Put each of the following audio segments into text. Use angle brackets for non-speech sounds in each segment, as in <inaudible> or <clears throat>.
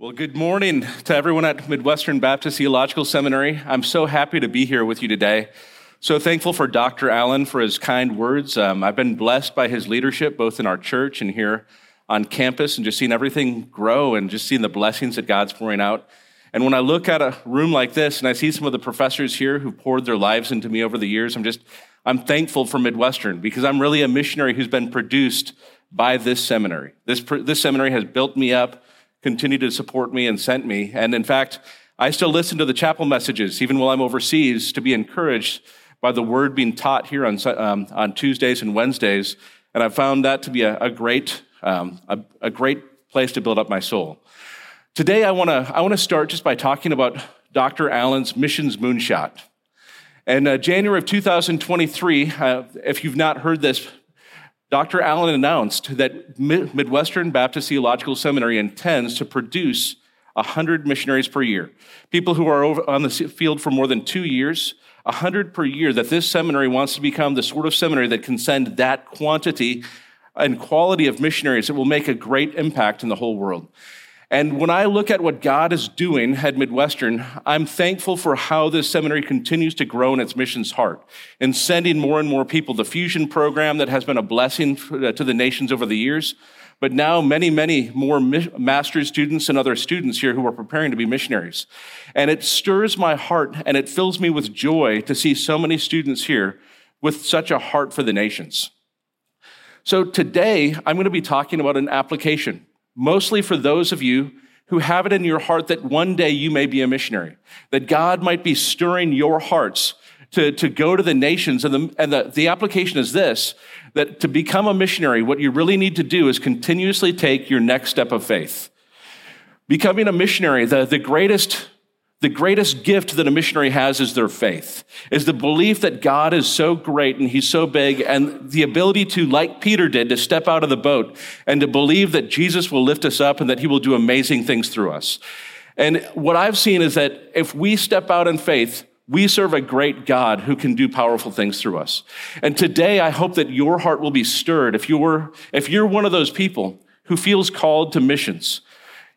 Well, good morning to everyone at Midwestern Baptist Theological Seminary. I'm so happy to be here with you today. So thankful for Dr. Allen for his kind words. Um, I've been blessed by his leadership, both in our church and here on campus, and just seeing everything grow and just seeing the blessings that God's pouring out. And when I look at a room like this and I see some of the professors here who poured their lives into me over the years, I'm just, I'm thankful for Midwestern because I'm really a missionary who's been produced by this seminary. This, this seminary has built me up continued to support me and sent me. And in fact, I still listen to the chapel messages, even while I'm overseas, to be encouraged by the word being taught here on, um, on Tuesdays and Wednesdays. And I've found that to be a, a great, um, a, a, great place to build up my soul. Today, I want to I wanna start just by talking about Dr. Allen's missions moonshot. In uh, January of 2023, uh, if you've not heard this Dr. Allen announced that Midwestern Baptist Theological Seminary intends to produce 100 missionaries per year. People who are on the field for more than two years, 100 per year, that this seminary wants to become the sort of seminary that can send that quantity and quality of missionaries that will make a great impact in the whole world. And when I look at what God is doing at Midwestern, I'm thankful for how this seminary continues to grow in its mission's heart and sending more and more people. The Fusion program that has been a blessing uh, to the nations over the years, but now many, many more master's students and other students here who are preparing to be missionaries. And it stirs my heart and it fills me with joy to see so many students here with such a heart for the nations. So today, I'm going to be talking about an application mostly for those of you who have it in your heart that one day you may be a missionary, that God might be stirring your hearts to, to go to the nations. And, the, and the, the application is this that to become a missionary, what you really need to do is continuously take your next step of faith. Becoming a missionary, the, the greatest the greatest gift that a missionary has is their faith, is the belief that God is so great and he's so big and the ability to, like Peter did, to step out of the boat and to believe that Jesus will lift us up and that he will do amazing things through us. And what I've seen is that if we step out in faith, we serve a great God who can do powerful things through us. And today I hope that your heart will be stirred if you're, if you're one of those people who feels called to missions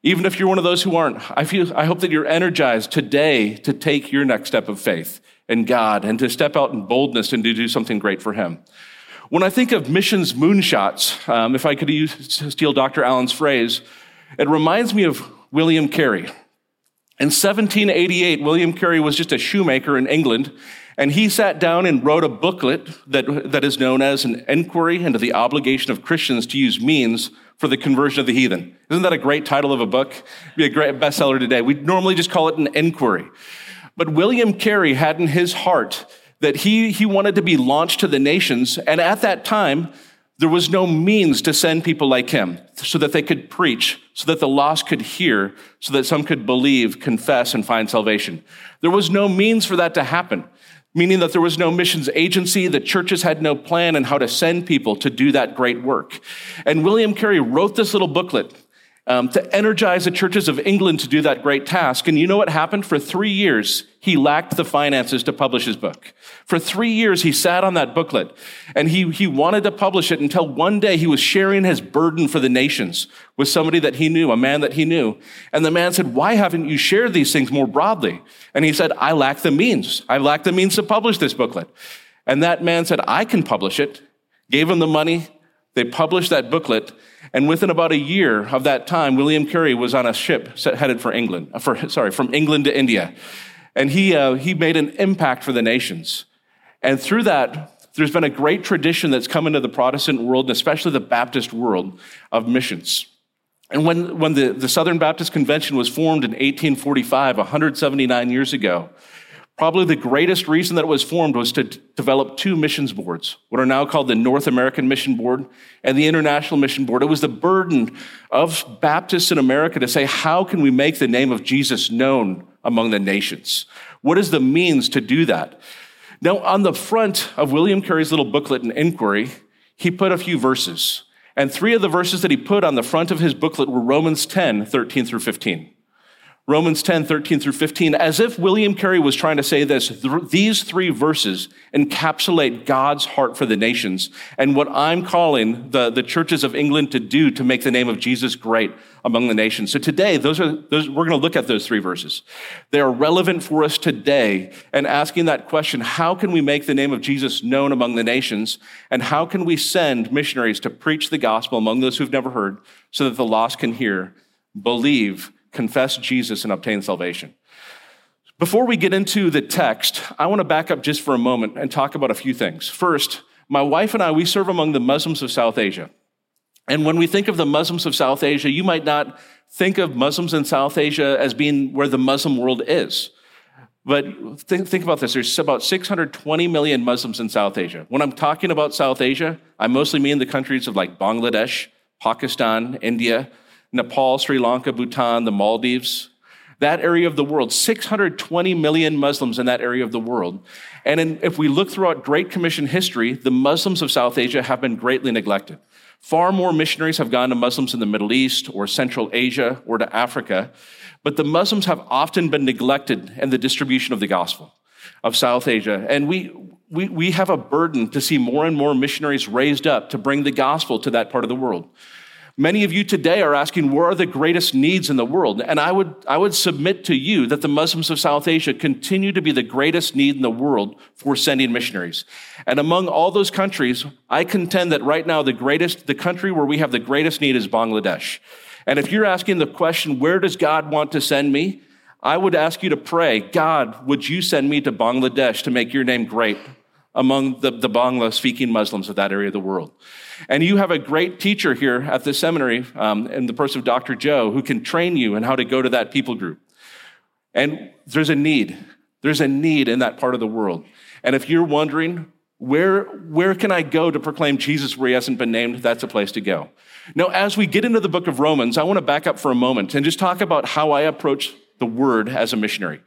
even if you're one of those who aren't, I feel, I hope that you're energized today to take your next step of faith in God and to step out in boldness and to do something great for Him. When I think of missions moonshots, um, if I could use, steal Dr. Allen's phrase, it reminds me of William Carey. In 1788, William Carey was just a shoemaker in England, and he sat down and wrote a booklet that, that is known as an inquiry into the obligation of Christians to use means for the conversion of the heathen. Isn't that a great title of a book? It'd be a great bestseller today. We normally just call it an inquiry. But William Carey had in his heart that he, he wanted to be launched to the nations. And at that time, there was no means to send people like him so that they could preach, so that the lost could hear, so that some could believe, confess, and find salvation. There was no means for that to happen meaning that there was no missions agency. The churches had no plan on how to send people to do that great work. And William Carey wrote this little booklet um, to energize the churches of England to do that great task. And you know what happened? For three years, he lacked the finances to publish his book. For three years, he sat on that booklet and he, he wanted to publish it until one day he was sharing his burden for the nations with somebody that he knew, a man that he knew. And the man said, why haven't you shared these things more broadly? And he said, I lack the means. I lack the means to publish this booklet. And that man said, I can publish it. Gave him the money. They published that booklet and within about a year of that time, William Carey was on a ship headed for England, uh, for, sorry, from England to India. And he, uh, he made an impact for the nations. And through that, there's been a great tradition that's come into the Protestant world, and especially the Baptist world, of missions. And when, when the, the Southern Baptist Convention was formed in 1845, 179 years ago, Probably the greatest reason that it was formed was to develop two missions boards, what are now called the North American Mission Board and the International Mission Board. It was the burden of Baptists in America to say, how can we make the name of Jesus known among the nations? What is the means to do that? Now, on the front of William Carey's little booklet and inquiry, he put a few verses. And three of the verses that he put on the front of his booklet were Romans 10, 13 through 15. Romans 10, 13 through 15, as if William Carey was trying to say this, th- these three verses encapsulate God's heart for the nations and what I'm calling the, the churches of England to do to make the name of Jesus great among the nations. So today, those are, those, we're going to look at those three verses. They are relevant for us today and asking that question, how can we make the name of Jesus known among the nations? And how can we send missionaries to preach the gospel among those who've never heard so that the lost can hear, believe, confess Jesus and obtain salvation. Before we get into the text, I want to back up just for a moment and talk about a few things. First, my wife and I, we serve among the Muslims of South Asia. And when we think of the Muslims of South Asia, you might not think of Muslims in South Asia as being where the Muslim world is. But think, think, about this. There's about 620 million Muslims in South Asia. When I'm talking about South Asia, I mostly mean the countries of like Bangladesh, Pakistan, India, Nepal, Sri Lanka, Bhutan, the Maldives, that area of the world, 620 million Muslims in that area of the world. And in, if we look throughout Great Commission history, the Muslims of South Asia have been greatly neglected. Far more missionaries have gone to Muslims in the Middle East or Central Asia or to Africa, but the Muslims have often been neglected in the distribution of the gospel of South Asia. And we, we, we have a burden to see more and more missionaries raised up to bring the gospel to that part of the world. Many of you today are asking, where are the greatest needs in the world? And I would, I would submit to you that the Muslims of South Asia continue to be the greatest need in the world for sending missionaries. And among all those countries, I contend that right now the greatest, the country where we have the greatest need is Bangladesh. And if you're asking the question, where does God want to send me? I would ask you to pray, God, would you send me to Bangladesh to make your name great among the, the Bangla speaking Muslims of that area of the world? And you have a great teacher here at the seminary um, in the person of Dr. Joe who can train you in how to go to that people group. And there's a need. There's a need in that part of the world. And if you're wondering, where, where can I go to proclaim Jesus where he hasn't been named? That's a place to go. Now, as we get into the book of Romans, I want to back up for a moment and just talk about how I approach the word as a missionary.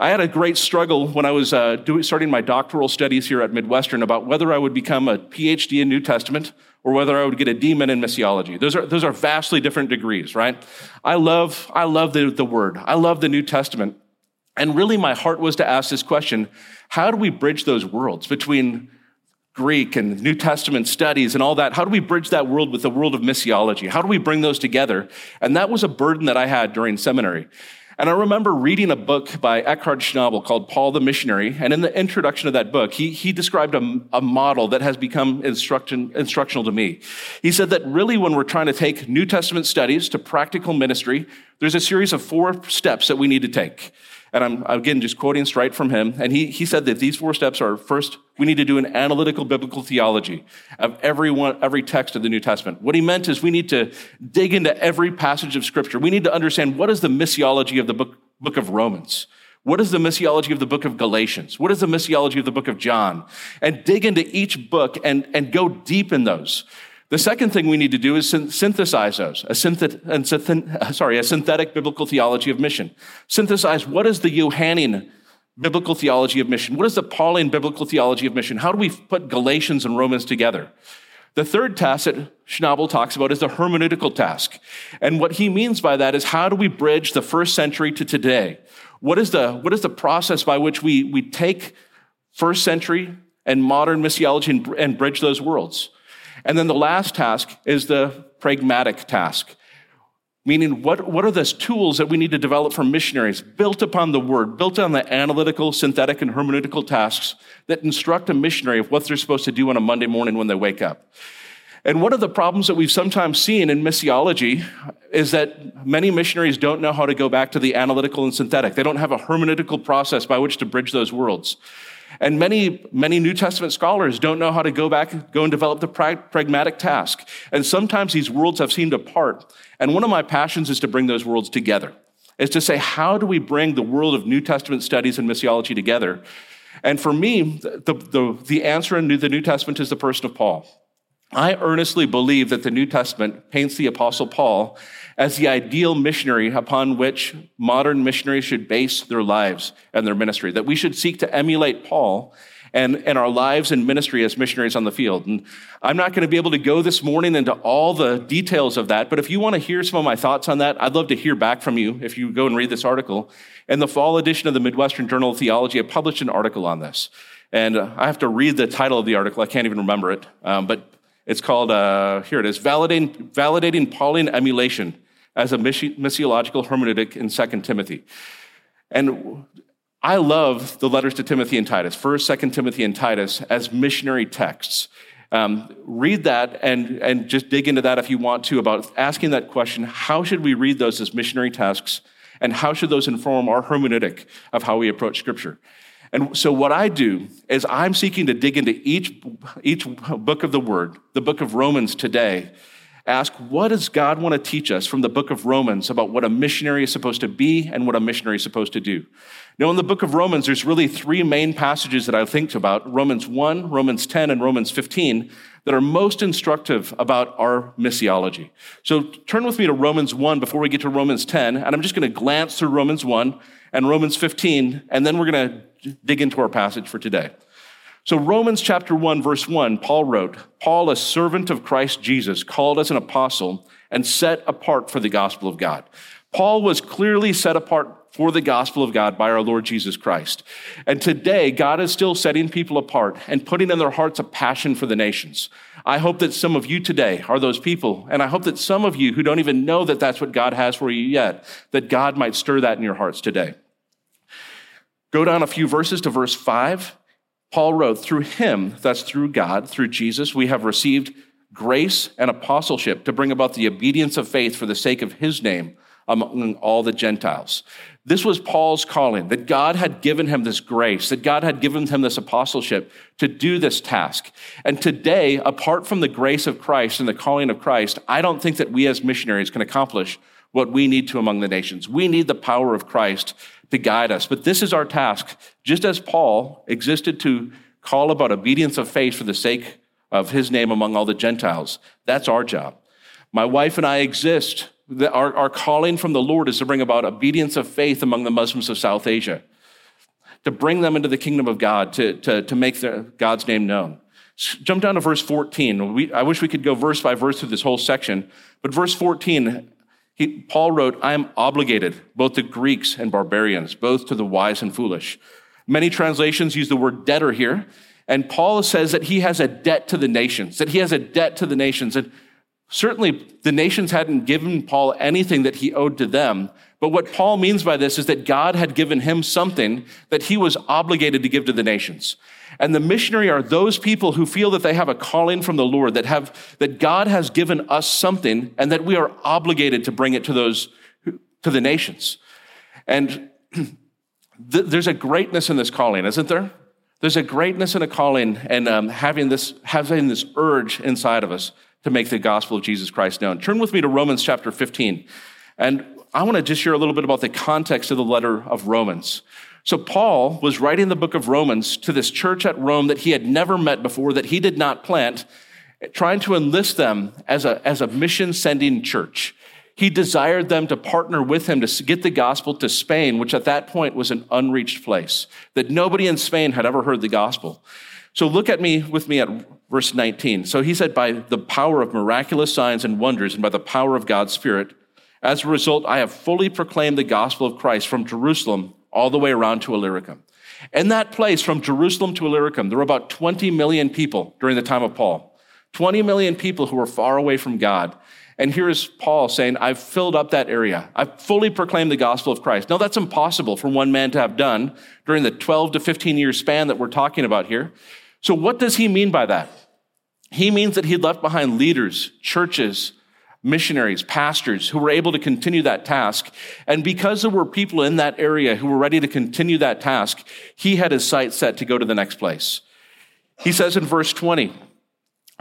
I had a great struggle when I was uh, doing, starting my doctoral studies here at Midwestern about whether I would become a PhD in New Testament or whether I would get a DMin in missiology. Those are, those are vastly different degrees, right? I love, I love the, the Word. I love the New Testament. And really, my heart was to ask this question how do we bridge those worlds between Greek and New Testament studies and all that? How do we bridge that world with the world of missiology? How do we bring those together? And that was a burden that I had during seminary. And I remember reading a book by Eckhard Schnabel called Paul the Missionary. And in the introduction of that book, he, he described a, a model that has become instruction, instructional to me. He said that really when we're trying to take New Testament studies to practical ministry, there's a series of four steps that we need to take. And I'm, again, just quoting straight from him. And he, he said that these four steps are first, we need to do an analytical biblical theology of every, one, every text of the New Testament. What he meant is we need to dig into every passage of scripture. We need to understand what is the missiology of the book, book of Romans? What is the missiology of the book of Galatians? What is the missiology of the book of John? And dig into each book and, and go deep in those. The second thing we need to do is synthesize those, a, synthet- <laughs> sorry, a synthetic biblical theology of mission. Synthesize what is the Johannine biblical theology of mission? What is the Pauline biblical theology of mission? How do we put Galatians and Romans together? The third task that Schnabel talks about is the hermeneutical task. And what he means by that is how do we bridge the first century to today? What is the, what is the process by which we, we take first century and modern missiology and, and bridge those worlds? And then the last task is the pragmatic task, meaning what, what are the tools that we need to develop for missionaries built upon the word, built on the analytical, synthetic, and hermeneutical tasks that instruct a missionary of what they're supposed to do on a Monday morning when they wake up. And one of the problems that we've sometimes seen in missiology is that many missionaries don't know how to go back to the analytical and synthetic. They don't have a hermeneutical process by which to bridge those worlds. And many, many New Testament scholars don't know how to go back, go and develop the pragmatic task. And sometimes these worlds have seemed apart. And one of my passions is to bring those worlds together, is to say, how do we bring the world of New Testament studies and missiology together? And for me, the, the, the answer in the New Testament is the person of Paul. I earnestly believe that the New Testament paints the Apostle Paul as the ideal missionary upon which modern missionaries should base their lives and their ministry, that we should seek to emulate Paul and, and our lives and ministry as missionaries on the field. And I'm not going to be able to go this morning into all the details of that, but if you want to hear some of my thoughts on that, I'd love to hear back from you if you go and read this article. In the fall edition of the Midwestern Journal of Theology, I published an article on this. And I have to read the title of the article. I can't even remember it. Um, but it's called, uh, here it is, Validating, Validating Pauline Emulation as a Missiological Hermeneutic in 2 Timothy. And I love the letters to Timothy and Titus, 1st, 2nd Timothy and Titus, as missionary texts. Um, read that and, and just dig into that if you want to about asking that question how should we read those as missionary texts and how should those inform our hermeneutic of how we approach Scripture? And so what I do is I'm seeking to dig into each, each book of the Word, the book of Romans today, ask what does God want to teach us from the book of Romans about what a missionary is supposed to be and what a missionary is supposed to do. Now, in the book of Romans, there's really three main passages that I think about Romans 1, Romans 10, and Romans 15 that are most instructive about our missiology. So turn with me to Romans 1 before we get to Romans 10, and I'm just going to glance through Romans 1 and Romans 15, and then we're going to dig into our passage for today. So, Romans chapter 1, verse 1, Paul wrote, Paul, a servant of Christ Jesus, called as an apostle and set apart for the gospel of God. Paul was clearly set apart for the gospel of God by our Lord Jesus Christ. And today, God is still setting people apart and putting in their hearts a passion for the nations. I hope that some of you today are those people. And I hope that some of you who don't even know that that's what God has for you yet, that God might stir that in your hearts today. Go down a few verses to verse 5. Paul wrote, Through him, that's through God, through Jesus, we have received grace and apostleship to bring about the obedience of faith for the sake of his name among all the Gentiles. This was Paul's calling, that God had given him this grace, that God had given him this apostleship to do this task. And today, apart from the grace of Christ and the calling of Christ, I don't think that we as missionaries can accomplish what we need to among the nations. We need the power of Christ to guide us. But this is our task. Just as Paul existed to call about obedience of faith for the sake of his name among all the Gentiles, that's our job. My wife and I exist. Our, our calling from the Lord is to bring about obedience of faith among the Muslims of South Asia, to bring them into the kingdom of God, to, to, to make the, God's name known. Jump down to verse 14. We, I wish we could go verse by verse through this whole section, but verse 14 he, Paul wrote, I am obligated both to Greeks and barbarians, both to the wise and foolish. Many translations use the word debtor here. And Paul says that he has a debt to the nations, that he has a debt to the nations. And certainly the nations hadn't given Paul anything that he owed to them. But what Paul means by this is that God had given him something that he was obligated to give to the nations. And the missionary are those people who feel that they have a calling from the Lord, that have, that God has given us something and that we are obligated to bring it to those, to the nations. And <clears throat> th- there's a greatness in this calling, isn't there? There's a greatness in a calling and um, having this, having this urge inside of us to make the gospel of Jesus Christ known. Turn with me to Romans chapter 15. And I want to just share a little bit about the context of the letter of Romans. So, Paul was writing the book of Romans to this church at Rome that he had never met before, that he did not plant, trying to enlist them as a, as a mission sending church. He desired them to partner with him to get the gospel to Spain, which at that point was an unreached place, that nobody in Spain had ever heard the gospel. So, look at me with me at verse 19. So, he said, By the power of miraculous signs and wonders, and by the power of God's Spirit, as a result, I have fully proclaimed the gospel of Christ from Jerusalem all the way around to Illyricum. In that place, from Jerusalem to Illyricum, there were about 20 million people during the time of Paul. 20 million people who were far away from God. And here is Paul saying, I've filled up that area. I've fully proclaimed the gospel of Christ. Now, that's impossible for one man to have done during the 12 to 15 year span that we're talking about here. So, what does he mean by that? He means that he left behind leaders, churches, missionaries, pastors who were able to continue that task. And because there were people in that area who were ready to continue that task, he had his sights set to go to the next place. He says in verse 20,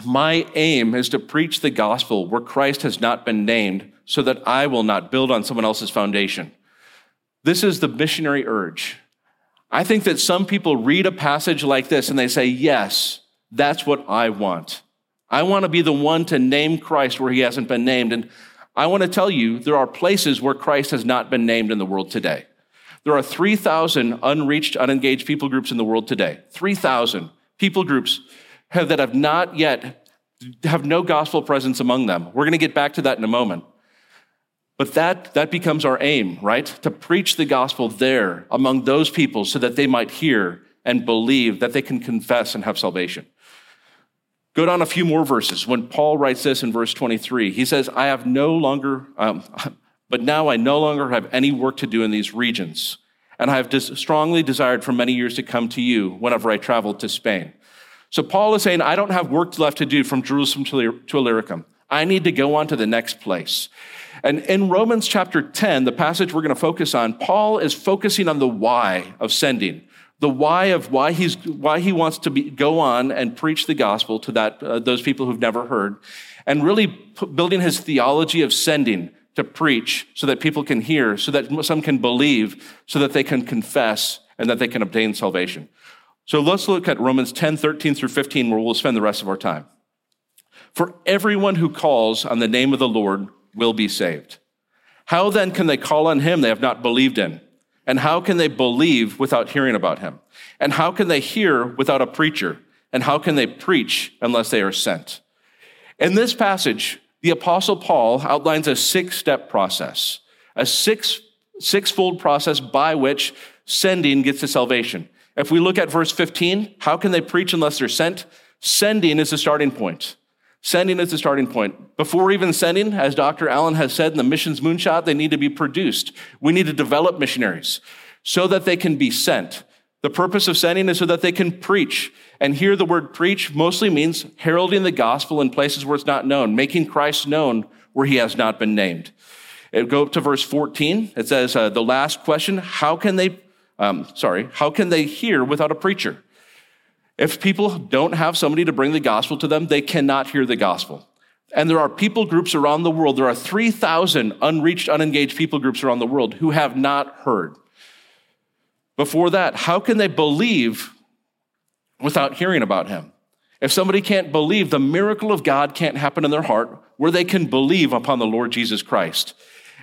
My aim is to preach the gospel where Christ has not been named, so that I will not build on someone else's foundation. This is the missionary urge. I think that some people read a passage like this and they say, Yes, that's what I want. I want to be the one to name Christ where he hasn't been named. And I want to tell you, there are places where Christ has not been named in the world today. There are 3,000 unreached, unengaged people groups in the world today. 3,000 people groups have, that have not yet, have no gospel presence among them. We're going to get back to that in a moment. But that, that becomes our aim, right? To preach the gospel there among those people so that they might hear and believe that they can confess and have salvation. Go down a few more verses. When Paul writes this in verse 23, he says, I have no longer, um, <laughs> but now I no longer have any work to do in these regions. And I have des- strongly desired for many years to come to you whenever I traveled to Spain. So Paul is saying, I don't have work left to do from Jerusalem to, to Illyricum. I need to go on to the next place. And in Romans chapter 10, the passage we're going to focus on, Paul is focusing on the why of sending, the why of why he's why he wants to be, go on and preach the gospel to that uh, those people who've never heard, and really building his theology of sending to preach so that people can hear, so that some can believe, so that they can confess, and that they can obtain salvation. So let's look at Romans 10, 13 through 15, where we'll spend the rest of our time. For everyone who calls on the name of the Lord will be saved. How then can they call on him they have not believed in? And how can they believe without hearing about him? And how can they hear without a preacher? And how can they preach unless they are sent? In this passage, the apostle Paul outlines a six step process, a six, six-fold process by which sending gets to salvation. If we look at verse 15, how can they preach unless they're sent? Sending is the starting point. Sending is the starting point. Before even sending, as Dr. Allen has said in the missions moonshot, they need to be produced. We need to develop missionaries so that they can be sent. The purpose of sending is so that they can preach. And here the word preach mostly means heralding the gospel in places where it's not known, making Christ known where he has not been named. It go up to verse 14. It says, uh, the last question, how can they, um, sorry, how can they hear without a preacher? If people don't have somebody to bring the gospel to them, they cannot hear the gospel. And there are people groups around the world. There are 3,000 unreached, unengaged people groups around the world who have not heard. Before that, how can they believe without hearing about him? If somebody can't believe, the miracle of God can't happen in their heart where they can believe upon the Lord Jesus Christ.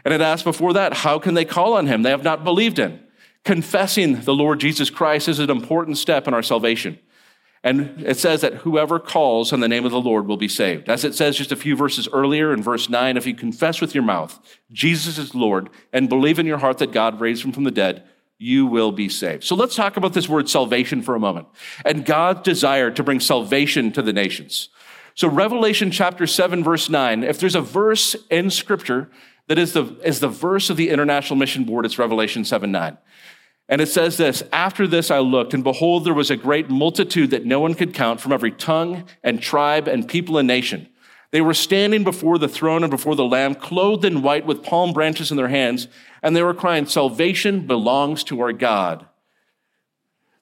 And it asks before that, how can they call on him? They have not believed in. Confessing the Lord Jesus Christ is an important step in our salvation. And it says that whoever calls on the name of the Lord will be saved. As it says just a few verses earlier in verse 9, if you confess with your mouth Jesus is Lord and believe in your heart that God raised him from the dead, you will be saved. So let's talk about this word salvation for a moment and God's desire to bring salvation to the nations. So Revelation chapter 7 verse 9, if there's a verse in scripture that is the, is the verse of the International Mission Board, it's Revelation 7 9. And it says this After this I looked, and behold, there was a great multitude that no one could count from every tongue and tribe and people and nation. They were standing before the throne and before the Lamb, clothed in white with palm branches in their hands, and they were crying, Salvation belongs to our God.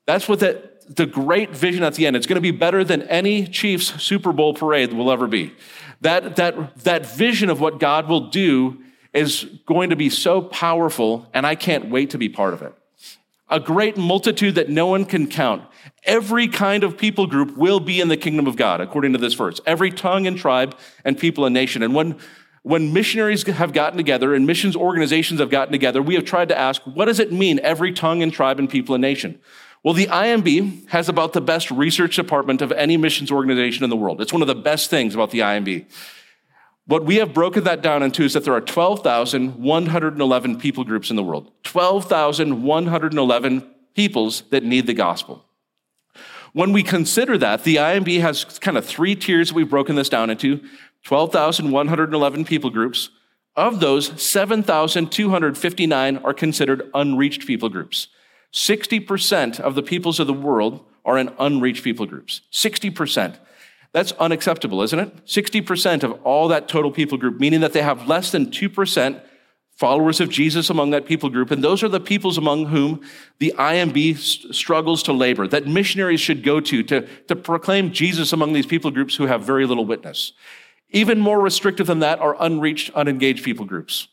That's what the, the great vision at the end. It's going to be better than any Chiefs Super Bowl parade will ever be. That, that, that vision of what God will do is going to be so powerful, and I can't wait to be part of it. A great multitude that no one can count Every kind of people group will be in the kingdom of God, according to this verse. Every tongue and tribe and people and nation. And when, when missionaries have gotten together and missions organizations have gotten together, we have tried to ask, what does it mean, every tongue and tribe and people and nation? Well, the IMB has about the best research department of any missions organization in the world. It's one of the best things about the IMB. What we have broken that down into is that there are 12,111 people groups in the world. 12,111 peoples that need the gospel. When we consider that, the IMB has kind of three tiers that we've broken this down into 12,111 people groups. Of those, 7,259 are considered unreached people groups. 60% of the peoples of the world are in unreached people groups. 60%. That's unacceptable, isn't it? 60% of all that total people group, meaning that they have less than 2% followers of Jesus among that people group. And those are the peoples among whom the IMB struggles to labor, that missionaries should go to, to to proclaim Jesus among these people groups who have very little witness. Even more restrictive than that are unreached, unengaged people groups.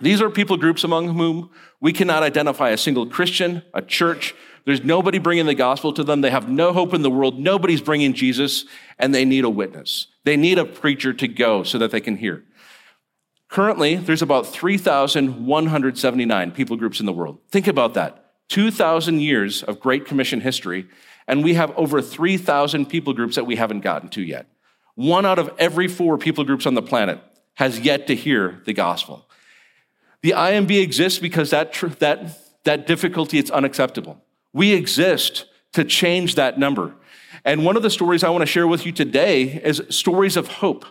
These are people groups among whom we cannot identify a single Christian, a church. There's nobody bringing the gospel to them. They have no hope in the world. Nobody's bringing Jesus, and they need a witness. They need a preacher to go so that they can hear. Currently, there's about 3,179 people groups in the world. Think about that. 2,000 years of Great Commission history, and we have over 3,000 people groups that we haven't gotten to yet. One out of every four people groups on the planet has yet to hear the gospel. The IMB exists because that, tr- that, that difficulty is unacceptable. We exist to change that number. And one of the stories I want to share with you today is stories of hope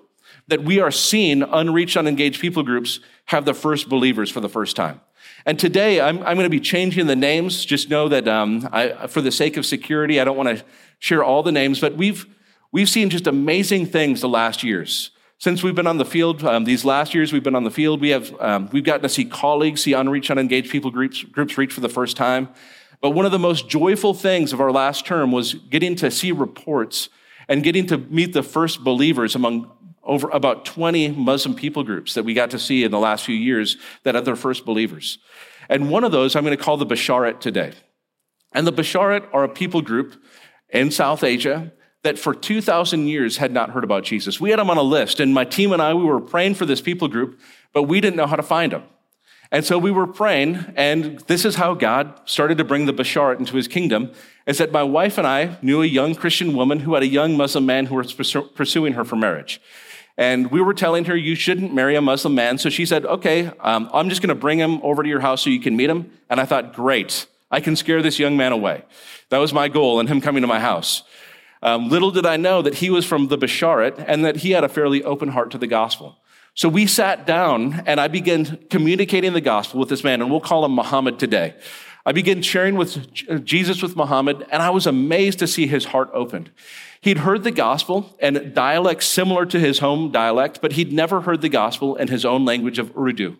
that we are seeing unreached, unengaged people groups have the first believers for the first time. And today I'm, I'm going to be changing the names. Just know that um, I, for the sake of security, I don't want to share all the names, but we've, we've seen just amazing things the last years. Since we've been on the field, um, these last years we've been on the field, we have, um, we've gotten to see colleagues see unreached, unengaged people groups, groups reach for the first time. But one of the most joyful things of our last term was getting to see reports and getting to meet the first believers among over about 20 Muslim people groups that we got to see in the last few years that are their first believers. And one of those I'm going to call the Basharat today. And the Basharat are a people group in South Asia that for 2,000 years had not heard about Jesus. We had them on a list, and my team and I, we were praying for this people group, but we didn't know how to find them. And so we were praying, and this is how God started to bring the Basharat into his kingdom, is that my wife and I knew a young Christian woman who had a young Muslim man who was pursuing her for marriage. And we were telling her, you shouldn't marry a Muslim man. So she said, okay, um, I'm just going to bring him over to your house so you can meet him. And I thought, great, I can scare this young man away. That was my goal in him coming to my house. Um, little did I know that he was from the Basharat and that he had a fairly open heart to the gospel. So we sat down and I began communicating the gospel with this man, and we'll call him Muhammad today. I began sharing with uh, Jesus with Muhammad, and I was amazed to see his heart opened. He'd heard the gospel and dialect similar to his home dialect, but he'd never heard the gospel in his own language of Urdu.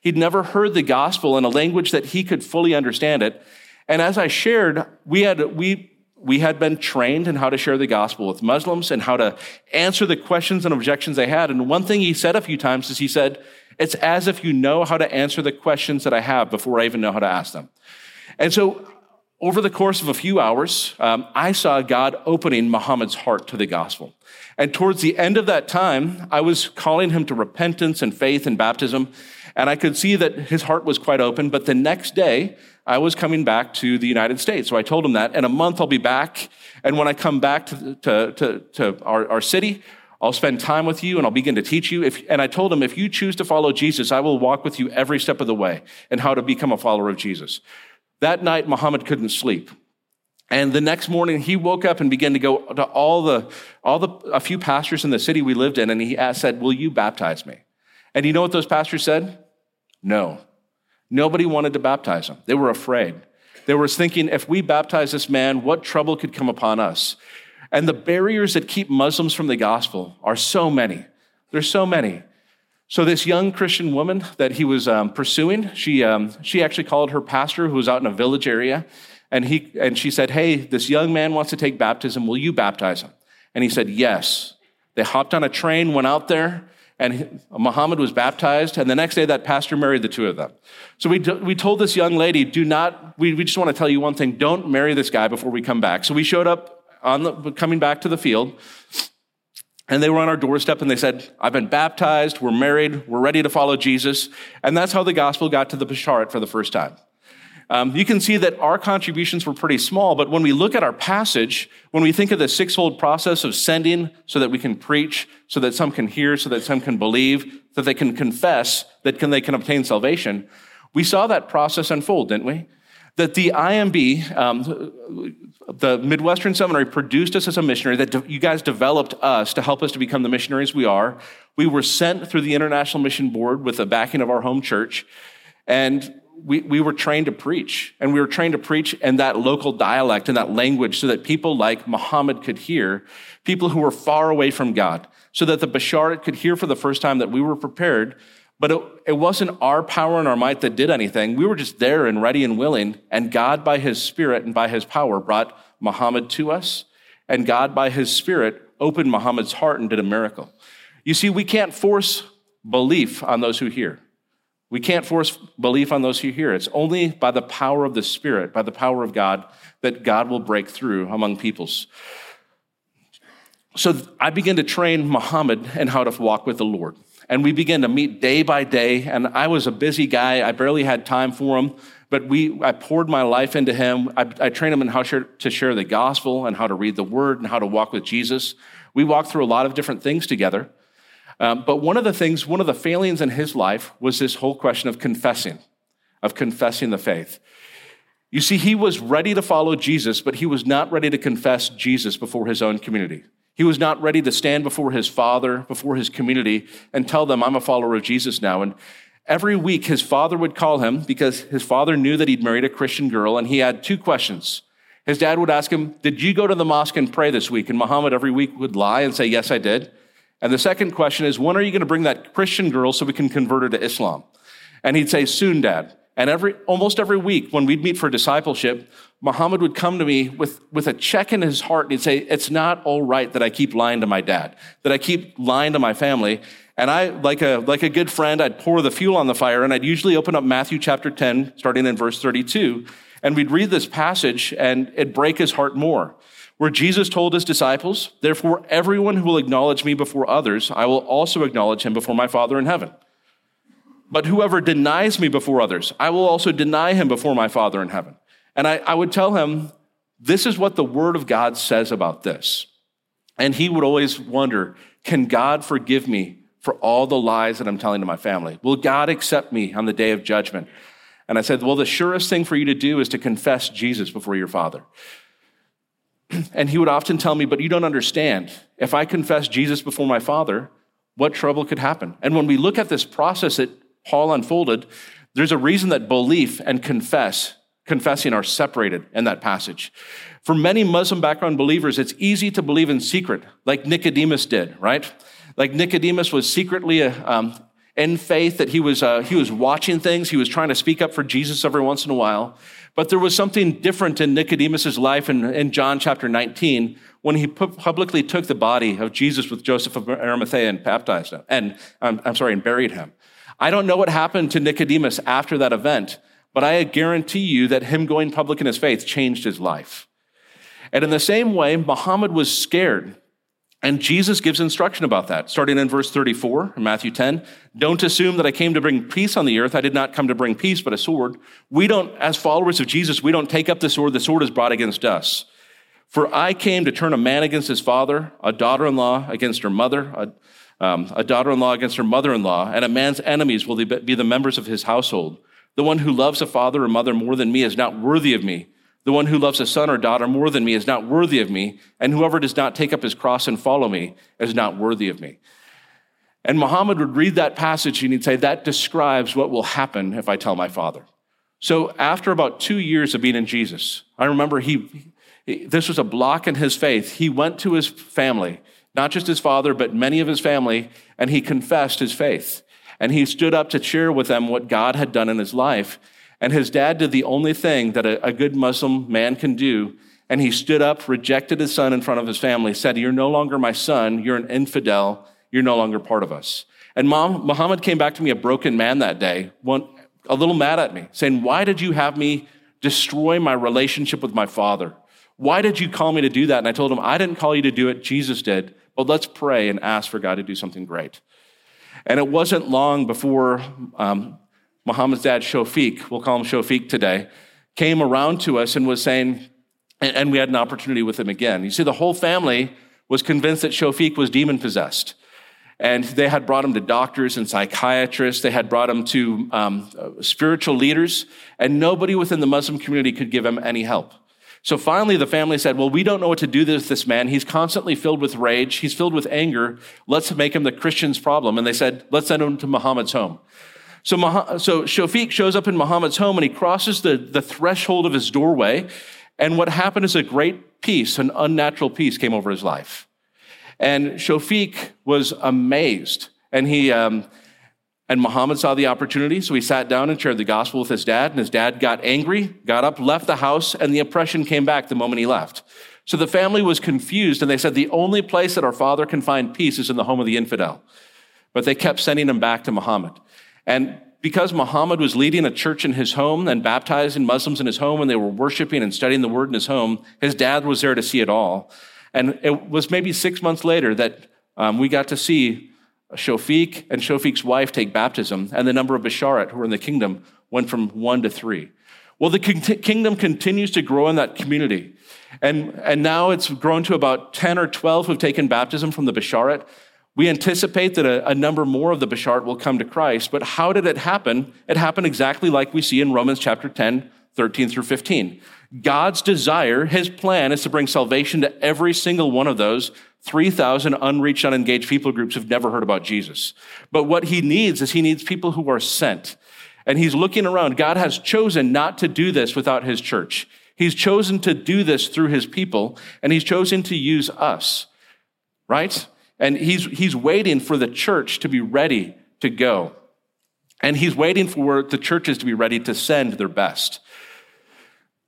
He'd never heard the gospel in a language that he could fully understand it. And as I shared, we had, we, we had been trained in how to share the gospel with Muslims and how to answer the questions and objections they had. And one thing he said a few times is he said, it's as if you know how to answer the questions that I have before I even know how to ask them. And so over the course of a few hours, um, I saw God opening Muhammad's heart to the gospel. And towards the end of that time, I was calling him to repentance and faith and baptism. And I could see that his heart was quite open. But the next day, I was coming back to the United States. So I told him that in a month I'll be back. And when I come back to, to, to, to our, our city, I'll spend time with you and I'll begin to teach you. If, and I told him, if you choose to follow Jesus, I will walk with you every step of the way and how to become a follower of Jesus. That night, Muhammad couldn't sleep. And the next morning, he woke up and began to go to all the, all the, a few pastors in the city we lived in, and he asked, said, Will you baptize me? And you know what those pastors said? No. Nobody wanted to baptize him. They were afraid. They were thinking, if we baptize this man, what trouble could come upon us? And the barriers that keep Muslims from the gospel are so many. There's so many. So this young Christian woman that he was um, pursuing, she, um, she actually called her pastor who was out in a village area, and, he, and she said, hey, this young man wants to take baptism. Will you baptize him? And he said, yes. They hopped on a train, went out there, and Muhammad was baptized. And the next day, that pastor married the two of them. So we, we told this young lady, do not, we, we just want to tell you one thing, don't marry this guy before we come back. So we showed up on the, coming back to the field. And they were on our doorstep and they said, I've been baptized, we're married, we're ready to follow Jesus. And that's how the gospel got to the Basharat for the first time. Um, you can see that our contributions were pretty small, but when we look at our passage, when we think of the six-fold process of sending so that we can preach, so that some can hear, so that some can believe, that they can confess, that can, they can obtain salvation, we saw that process unfold, didn't we? That the IMB, um, the Midwestern Seminary produced us as a missionary, that de- you guys developed us to help us to become the missionaries we are. We were sent through the International Mission Board with the backing of our home church, and we, we were trained to preach. And we were trained to preach in that local dialect, in that language, so that people like Muhammad could hear, people who were far away from God, so that the Basharat could hear for the first time that we were prepared but it, it, wasn't our power and our might that did anything. We were just there and ready and willing. And God, by his spirit and by his power, brought Muhammad to us. And God, by his spirit, opened Muhammad's heart and did a miracle. You see, we can't force belief on those who hear. We can't force belief on those who hear. It's only by the power of the Spirit, by the power of God, that God will break through among peoples. So I began to train Muhammad in how to walk with the Lord. and we began to meet day by day. And I was a busy guy. I barely had time for him, but we, I poured my life into him. I, I trained him in how to share the gospel and how to read the word and how to walk with Jesus. We walked through a lot of different things together. Um, but one of the things, one of the failings in his life was this whole question of confessing, of confessing the faith. You see, he was ready to follow Jesus, but he was not ready to confess Jesus before his own community. He was not ready to stand before his father, before his community, and tell them, I'm a follower of Jesus now. And every week, his father would call him because his father knew that he'd married a Christian girl, and he had two questions. His dad would ask him, Did you go to the mosque and pray this week? And Muhammad every week would lie and say, Yes, I did. And the second question is, When are you going to bring that Christian girl so we can convert her to Islam? And he'd say, Soon, dad. And every, almost every week when we'd meet for discipleship, Muhammad would come to me with, with a check in his heart and he'd say, It's not all right that I keep lying to my dad, that I keep lying to my family. And I, like a, like a good friend, I'd pour the fuel on the fire and I'd usually open up Matthew chapter 10, starting in verse 32. And we'd read this passage and it'd break his heart more. Where Jesus told his disciples, Therefore, everyone who will acknowledge me before others, I will also acknowledge him before my Father in heaven. But whoever denies me before others, I will also deny him before my Father in heaven. And I, I would tell him, this is what the Word of God says about this. And he would always wonder, can God forgive me for all the lies that I'm telling to my family? Will God accept me on the day of judgment? And I said, well, the surest thing for you to do is to confess Jesus before your father. <clears throat> And he would often tell me, but you don't understand. If I confess Jesus before my father, what trouble could happen? And when we look at this process that Paul unfolded, there's a reason that belief and confess confessing are separated in that passage. For many Muslim background believers, it's easy to believe in secret, like Nicodemus did, right? Like Nicodemus was secretly a, uh, um, in faith that he was, uh, he was watching things. He was trying to speak up for Jesus every once in a while. But there was something different in Nicodemus's life in, in John chapter 19 when he publicly took the body of Jesus with Joseph of Arimathea and baptized him, and um, I'm sorry, and buried him. I don't know what happened to Nicodemus after that event, but I guarantee you that him going public in his faith changed his life. And in the same way, Muhammad was scared. And Jesus gives instruction about that, starting in verse 34 in Matthew 10. Don't assume that I came to bring peace on the earth. I did not come to bring peace, but a sword. We don't, as followers of Jesus, we don't take up the sword. The sword is brought against us. For I came to turn a man against his father, a daughter in law against her mother, a, um, a daughter in law against her mother in law, and a man's enemies will be the members of his household. The one who loves a father or mother more than me is not worthy of me. The one who loves a son or daughter more than me is not worthy of me. And whoever does not take up his cross and follow me is not worthy of me. And Muhammad would read that passage and he'd say, That describes what will happen if I tell my father. So after about two years of being in Jesus, I remember he, this was a block in his faith. He went to his family, not just his father, but many of his family, and he confessed his faith. And he stood up to share with them what God had done in his life. And his dad did the only thing that a, a good Muslim man can do. And he stood up, rejected his son in front of his family, said, You're no longer my son. You're an infidel. You're no longer part of us. And mom, Muhammad came back to me a broken man that day, one, a little mad at me, saying, Why did you have me destroy my relationship with my father? Why did you call me to do that? And I told him, I didn't call you to do it. Jesus did. But let's pray and ask for God to do something great. And it wasn't long before um, Muhammad's dad, Shofiq, we'll call him Shofiq today, came around to us and was saying, and, we had an opportunity with him again. You see, the whole family was convinced that Shofiq was demon possessed. And they had brought him to doctors and psychiatrists. They had brought him to um, spiritual leaders, and nobody within the Muslim community could give him any help. So finally, the family said, Well, we don't know what to do with this man. He's constantly filled with rage. He's filled with anger. Let's make him the Christian's problem. And they said, Let's send him to Muhammad's home. So, so Shofiq shows up in Muhammad's home and he crosses the, the threshold of his doorway. And what happened is a great peace, an unnatural peace came over his life. And Shofiq was amazed. And he, um, and Muhammad saw the opportunity, so he sat down and shared the gospel with his dad. And his dad got angry, got up, left the house, and the oppression came back the moment he left. So the family was confused, and they said, The only place that our father can find peace is in the home of the infidel. But they kept sending him back to Muhammad. And because Muhammad was leading a church in his home and baptizing Muslims in his home, and they were worshiping and studying the word in his home, his dad was there to see it all. And it was maybe six months later that um, we got to see Shofiq and Shofiq's wife take baptism, and the number of Basharat who are in the kingdom went from one to three. Well, the kingdom continues to grow in that community. And, and now it's grown to about 10 or 12 who've taken baptism from the Basharat. We anticipate that a, a, number more of the Basharat will come to Christ. But how did it happen? It happened exactly like we see in Romans chapter 10, 13 through 15. God's desire, his plan is to bring salvation to every single one of those 3,000 unreached, unengaged people groups who've never heard about Jesus. But what he needs is he needs people who are sent. And he's looking around. God has chosen not to do this without his church. He's chosen to do this through his people, and he's chosen to use us, right? And he's, he's waiting for the church to be ready to go. And he's waiting for the churches to be ready to send their best.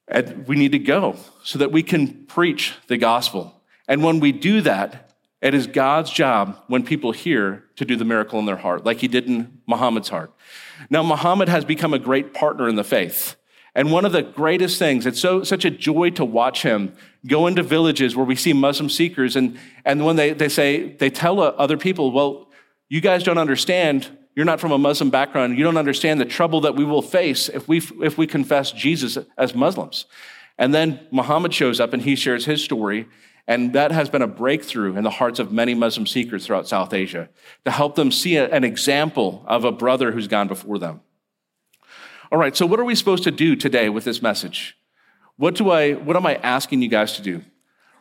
And we need to go so that we can preach the gospel. And when we do that, it is God's job when people hear to do the miracle in their heart, like he did in Muhammad's heart. Now, Muhammad has become a great partner in the faith. And one of the greatest things, it's so, such a joy to watch him go into villages where we see Muslim seekers. And, and when they, they say, they tell uh, other people, well, you guys don't understand. You're not from a Muslim background. You don't understand the trouble that we will face if we, if we confess Jesus as Muslims. And then Muhammad shows up and he shares his story. And that has been a breakthrough in the hearts of many Muslim seekers throughout South Asia to help them see an example of a brother who's gone before them. All right, so what are we supposed to do today with this message? What do I what am I asking you guys to do?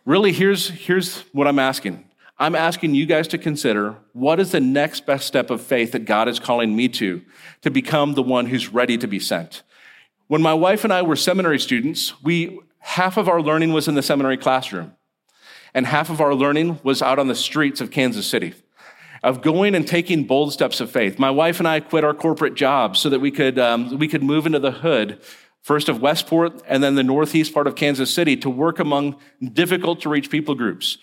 Really, here's here's what I'm asking. I'm asking you guys to consider what is the next best step of faith that God is calling me to to become the one who's ready to be sent. When my wife and I were seminary students, we half of our learning was in the seminary classroom and half of our learning was out on the streets of Kansas City, of going and taking bold steps of faith. My wife and I quit our corporate jobs so that we could, um, we could move into the hood, first of Westport and then the northeast part of Kansas City, to work among difficult to reach people groups.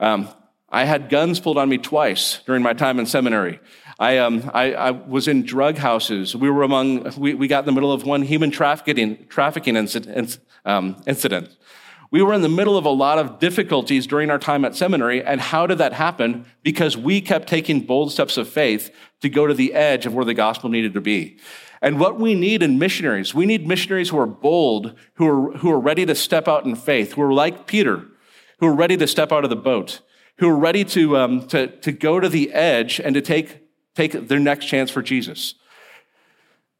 Um, I had guns pulled on me twice during my time in seminary. I, um, I, I, was in drug houses. We were among, we, we got in the middle of one human trafficking, trafficking incident. Um, incident. We were in the middle of a lot of difficulties during our time at seminary. And how did that happen? Because we kept taking bold steps of faith to go to the edge of where the gospel needed to be. And what we need in missionaries, we need missionaries who are bold, who are, who are ready to step out in faith, who are like Peter, who are ready to step out of the boat, who are ready to, um, to, to go to the edge and to take, take their next chance for Jesus.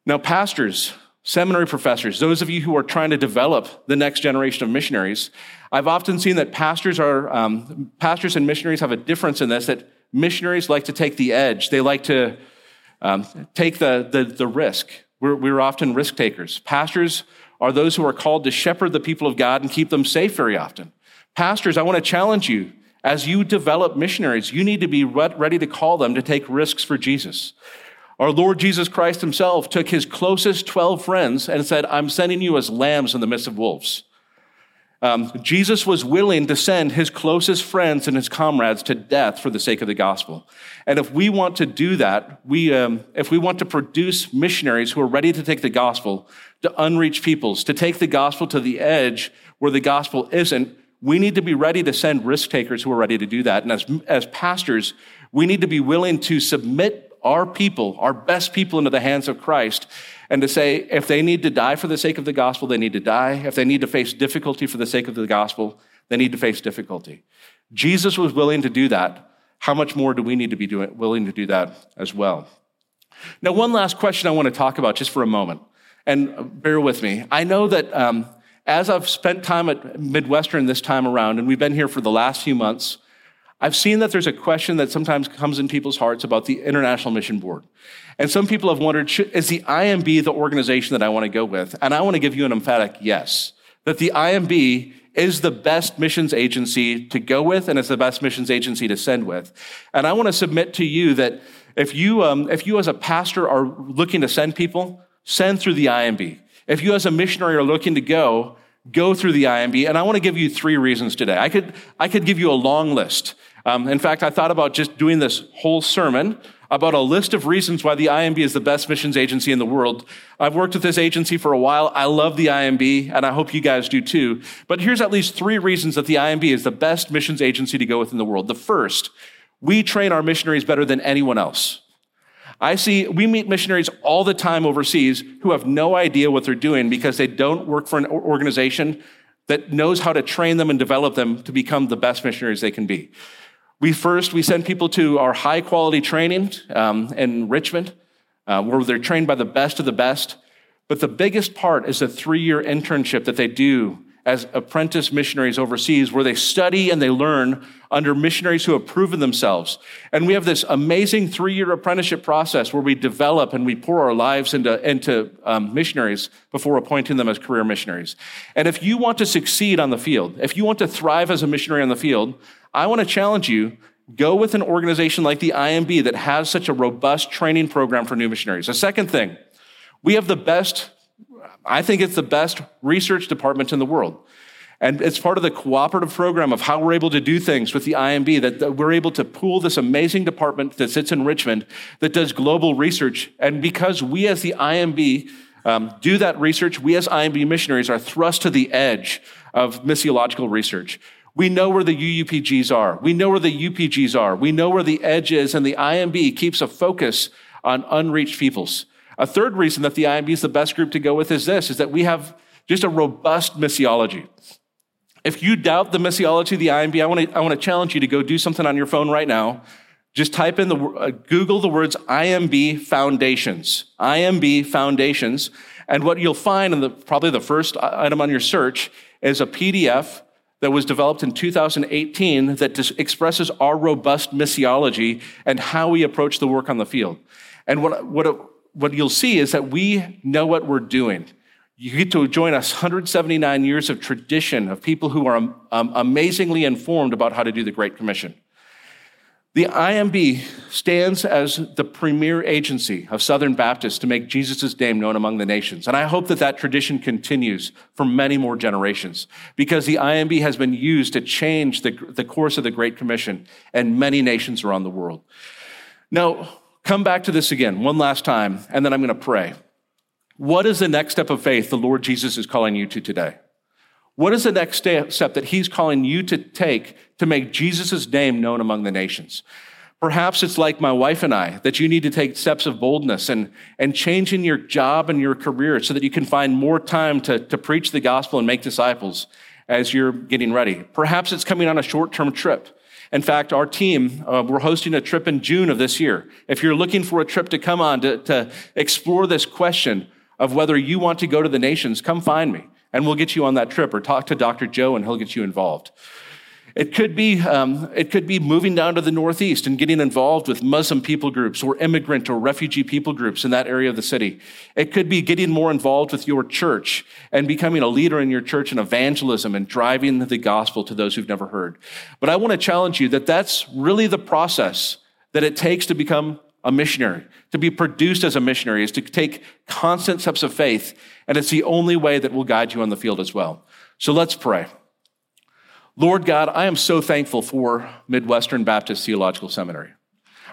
Now, pastors, seminary professors, those of you who are trying to develop the next generation of missionaries, I've often seen that pastors are um, pastors and missionaries have a difference in this. That missionaries like to take the edge. They like to um, take the, the, the risk. We're, we're often risk takers. Pastors are those who are called to shepherd the people of God and keep them safe very often. Pastors, I want to challenge you. As you develop missionaries, you need to be ready to call them to take risks for Jesus. Our Lord Jesus Christ himself took his closest 12 friends and said, I'm sending you as lambs in the midst of wolves. Um, Jesus was willing to send his closest friends and his comrades to death for the sake of the gospel. And if we want to do that, we, um, if we want to produce missionaries who are ready to take the gospel to unreached peoples, to take the gospel to the edge where the gospel isn't, we need to be ready to send risk takers who are ready to do that. And as, as pastors, we need to be willing to submit our people, our best people into the hands of Christ and to say if they need to die for the sake of the gospel, they need to die. If they need to face difficulty for the sake of the gospel, they need to face difficulty. Jesus was willing to do that. How much more do we need to be doing, willing to do that as well? Now, one last question I want to talk about just for a moment, and bear with me. I know that um, as I've spent time at Midwestern this time around, and we've been here for the last few months, I've seen that there's a question that sometimes comes in people's hearts about the International Mission Board. And some people have wondered, is the IMB the organization that I want to go with? And I want to give you an emphatic yes, that the IMB is the best missions agency to go with and it's the best missions agency to send with. And I want to submit to you that if you, um, if you as a pastor are looking to send people, send through the IMB. If you as a missionary are looking to go, go through the IMB. And I want to give you three reasons today. I could, I could give you a long list. Um, in fact, I thought about just doing this whole sermon about a list of reasons why the IMB is the best missions agency in the world. I've worked with this agency for a while. I love the IMB, and I hope you guys do too. But here's at least three reasons that the IMB is the best missions agency to go with in the world. The first, We train our missionaries better than anyone else. I see, we meet missionaries all the time overseas who have no idea what they're doing because they don't work for an organization that knows how to train them and develop them to become the best missionaries they can be. We first, we send people to our high quality training um, in Richmond, uh, where they're trained by the best of the best. But the biggest part is a three year internship that they do as apprentice missionaries overseas, where they study and they learn under missionaries who have proven themselves. And we have this amazing three year apprenticeship process where we develop and we pour our lives into, into um, missionaries before appointing them as career missionaries. And if you want to succeed on the field, if you want to thrive as a missionary on the field, I want to challenge you go with an organization like the IMB that has such a robust training program for new missionaries. The second thing, we have the best I think it's the best research department in the world. And it's part of the cooperative program of how we're able to do things with the IMB, that, that, we're able to pool this amazing department that sits in Richmond that does global research. And because we as the IMB um, do that research, we as IMB missionaries are thrust to the edge of missiological research. We know where the UUPGs are. We know where the UPGs are. We know where the edge is, and the IMB keeps a focus on unreached peoples. A third reason that the IMB is the best group to go with is this, is that we have just a robust missiology. If you doubt the missiology of the IMB, I want to, I want to challenge you to go do something on your phone right now. Just type in the, uh, Google the words IMB foundations, IMB foundations. And what you'll find in the, probably the first item on your search is a PDF that was developed in 2018 that expresses our robust missiology and how we approach the work on the field. And what, what, what you'll see is that we know what we're doing. You get to join us 179 years of tradition of people who are um, amazingly informed about how to do the Great Commission. The IMB stands as the premier agency of Southern Baptists to make Jesus' name known among the nations. And I hope that that tradition continues for many more generations because the IMB has been used to change the, the course of the Great Commission in many nations around the world. Now, come back to this again one last time, and then I'm going to pray. What is the next step of faith the Lord Jesus is calling you to today? What is the next step that he's calling you to take to make Jesus' name known among the nations? Perhaps it's like my wife and I, that you need to take steps of boldness and, and change in your job and your career so that you can find more time to, to preach the gospel and make disciples as you're getting ready. Perhaps it's coming on a short term trip in fact, our team, uh, we're hosting a trip in June of this year. If you're looking for a trip to come on to, to explore this question of whether you want to go to the nations, come find me and we'll get you on that trip or talk to Dr. Joe and he'll get you involved. It could be, um, it could be moving down to the Northeast and getting involved with Muslim people groups or immigrant or refugee people groups in that area of the city. It could be getting more involved with your church and becoming a leader in your church in evangelism and driving the gospel to those who've never heard. But I want to challenge you that that's really the process that it takes to become a missionary. To be produced as a missionary is to take constant steps of faith, and it's the only way that will guide you on the field as well. So let's pray. Lord God, I am so thankful for Midwestern Baptist Theological Seminary.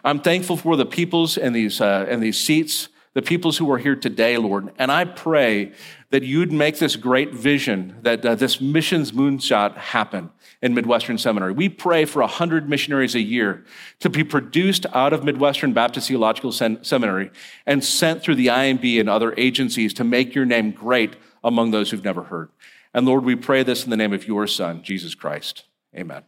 I'm thankful for the peoples in these, uh, in these seats, the peoples who are here today, Lord. And I pray that you'd make this great vision, that uh, this missions moonshot happen in Midwestern Seminary. We pray for 100 missionaries a year to be produced out of Midwestern Baptist Theological Seminary and sent through the IMB and other agencies to make your name great among those who've never heard. And Lord, we pray this in the name of your Son, Jesus Christ. Amen.